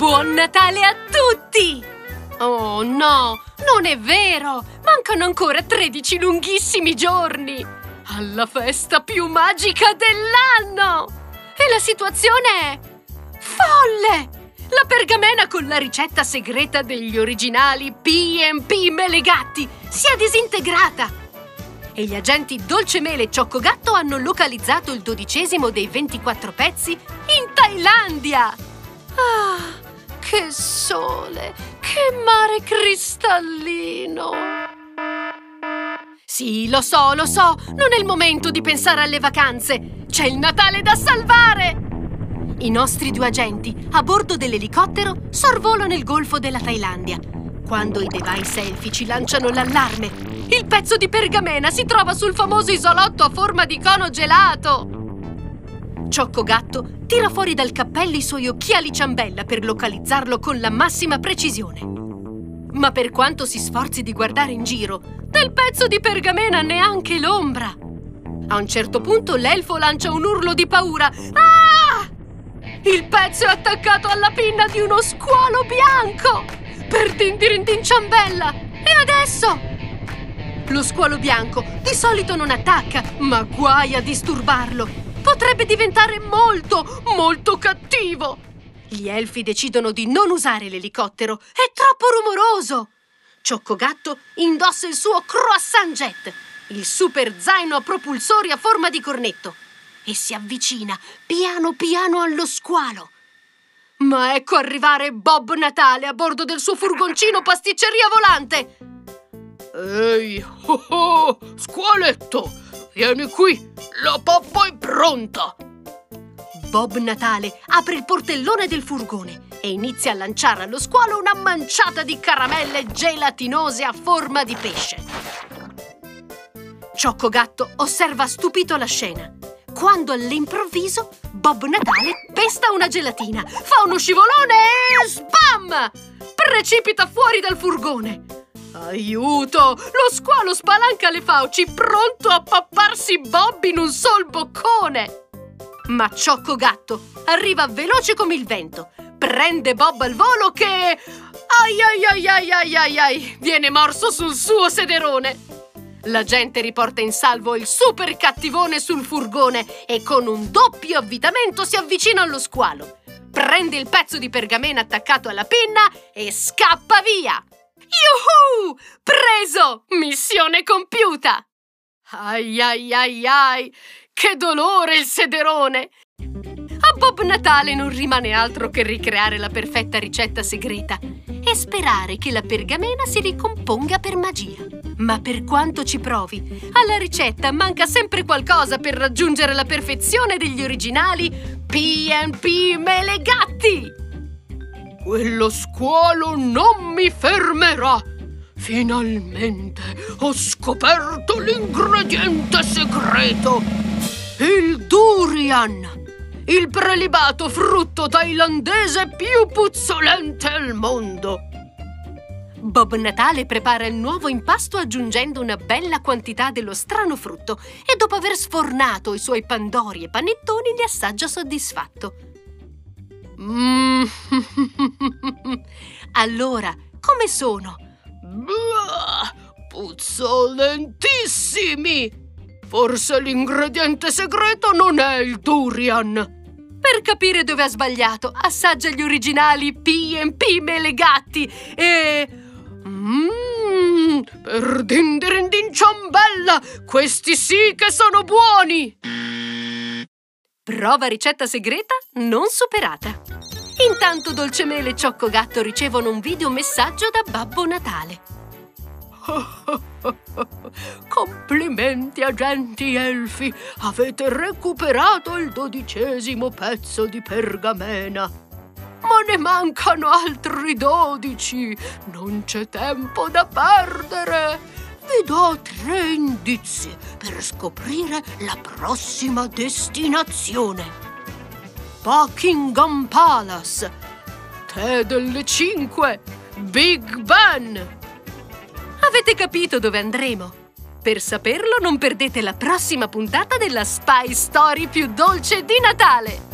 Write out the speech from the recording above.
Buon Natale a tutti! Oh no, non è vero! Mancano ancora 13 lunghissimi giorni! Alla festa più magica dell'anno! E la situazione è... folle! La pergamena con la ricetta segreta degli originali P&P Melegatti si è disintegrata! E gli agenti Dolce Mele e Cioccogatto hanno localizzato il dodicesimo dei 24 pezzi in Thailandia! Ah, che sole! Che mare cristallino! Sì, lo so, lo so, non è il momento di pensare alle vacanze! C'è il Natale da salvare! I nostri due agenti, a bordo dell'elicottero, sorvolano il golfo della Thailandia. Quando i device elfici lanciano l'allarme, il pezzo di pergamena si trova sul famoso isolotto a forma di cono gelato! Ciocco Gatto tira fuori dal cappello i suoi occhiali ciambella per localizzarlo con la massima precisione. Ma per quanto si sforzi di guardare in giro, del pezzo di pergamena neanche l'ombra. A un certo punto l'elfo lancia un urlo di paura. Ah! Il pezzo è attaccato alla pinna di uno squalo bianco! Per Tindirindin ciambella! E adesso? Lo squalo bianco di solito non attacca, ma guai a disturbarlo. Potrebbe diventare molto, molto cattivo. Gli elfi decidono di non usare l'elicottero. È troppo rumoroso. Cioccogatto indossa il suo croissant jet, il super zaino a propulsori a forma di cornetto e si avvicina piano piano allo squalo. Ma ecco arrivare Bob Natale a bordo del suo furgoncino pasticceria volante. Ehi, oh oh, squaletto, vieni qui, la pappa è pronta. Bob Natale apre il portellone del furgone e inizia a lanciare allo squalo una manciata di caramelle gelatinose a forma di pesce. Ciocco Gatto osserva stupito la scena quando all'improvviso Bob Natale pesta una gelatina, fa uno scivolone e sbam! Precipita fuori dal furgone. Aiuto! Lo squalo spalanca le fauci, pronto a papparsi Bob in un sol boccone! Ma Ciocco Gatto arriva veloce come il vento, prende Bob al volo che... Ai ai ai ai ai ai ai! Viene morso sul suo sederone! La gente riporta in salvo il super cattivone sul furgone e con un doppio avvitamento si avvicina allo squalo. Prende il pezzo di pergamena attaccato alla penna e scappa via. Yuhu! Preso! Missione compiuta! Ai ai ai ai! Che dolore il sederone! A Bob Natale non rimane altro che ricreare la perfetta ricetta segreta e sperare che la pergamena si ricomponga per magia. Ma per quanto ci provi, alla ricetta manca sempre qualcosa per raggiungere la perfezione degli originali P&P Melegatti! Quello squalo non mi fermerà! Finalmente ho scoperto l'ingrediente segreto! Il durian! Il prelibato frutto thailandese più puzzolente al mondo! Bob Natale prepara il nuovo impasto aggiungendo una bella quantità dello strano frutto e dopo aver sfornato i suoi pandori e panettoni li assaggia soddisfatto. Mmm. allora, come sono? Bah, puzzolentissimi! Forse l'ingrediente segreto non è il durian. Per capire dove ha sbagliato, assaggia gli originali P&P Melegatti e... Mmm, per dindirindin ciambella, questi sì che sono buoni! Prova ricetta segreta non superata. Intanto Dolcemele e Cioccogatto ricevono un videomessaggio da Babbo Natale. Complimenti agenti elfi, avete recuperato il dodicesimo pezzo di pergamena. Ma ne mancano altri dodici, non c'è tempo da perdere. Vi do tre indizi per scoprire la prossima destinazione. Buckingham Palace, Tè delle Cinque, Big Ben. Avete capito dove andremo? Per saperlo non perdete la prossima puntata della Spy Story più dolce di Natale!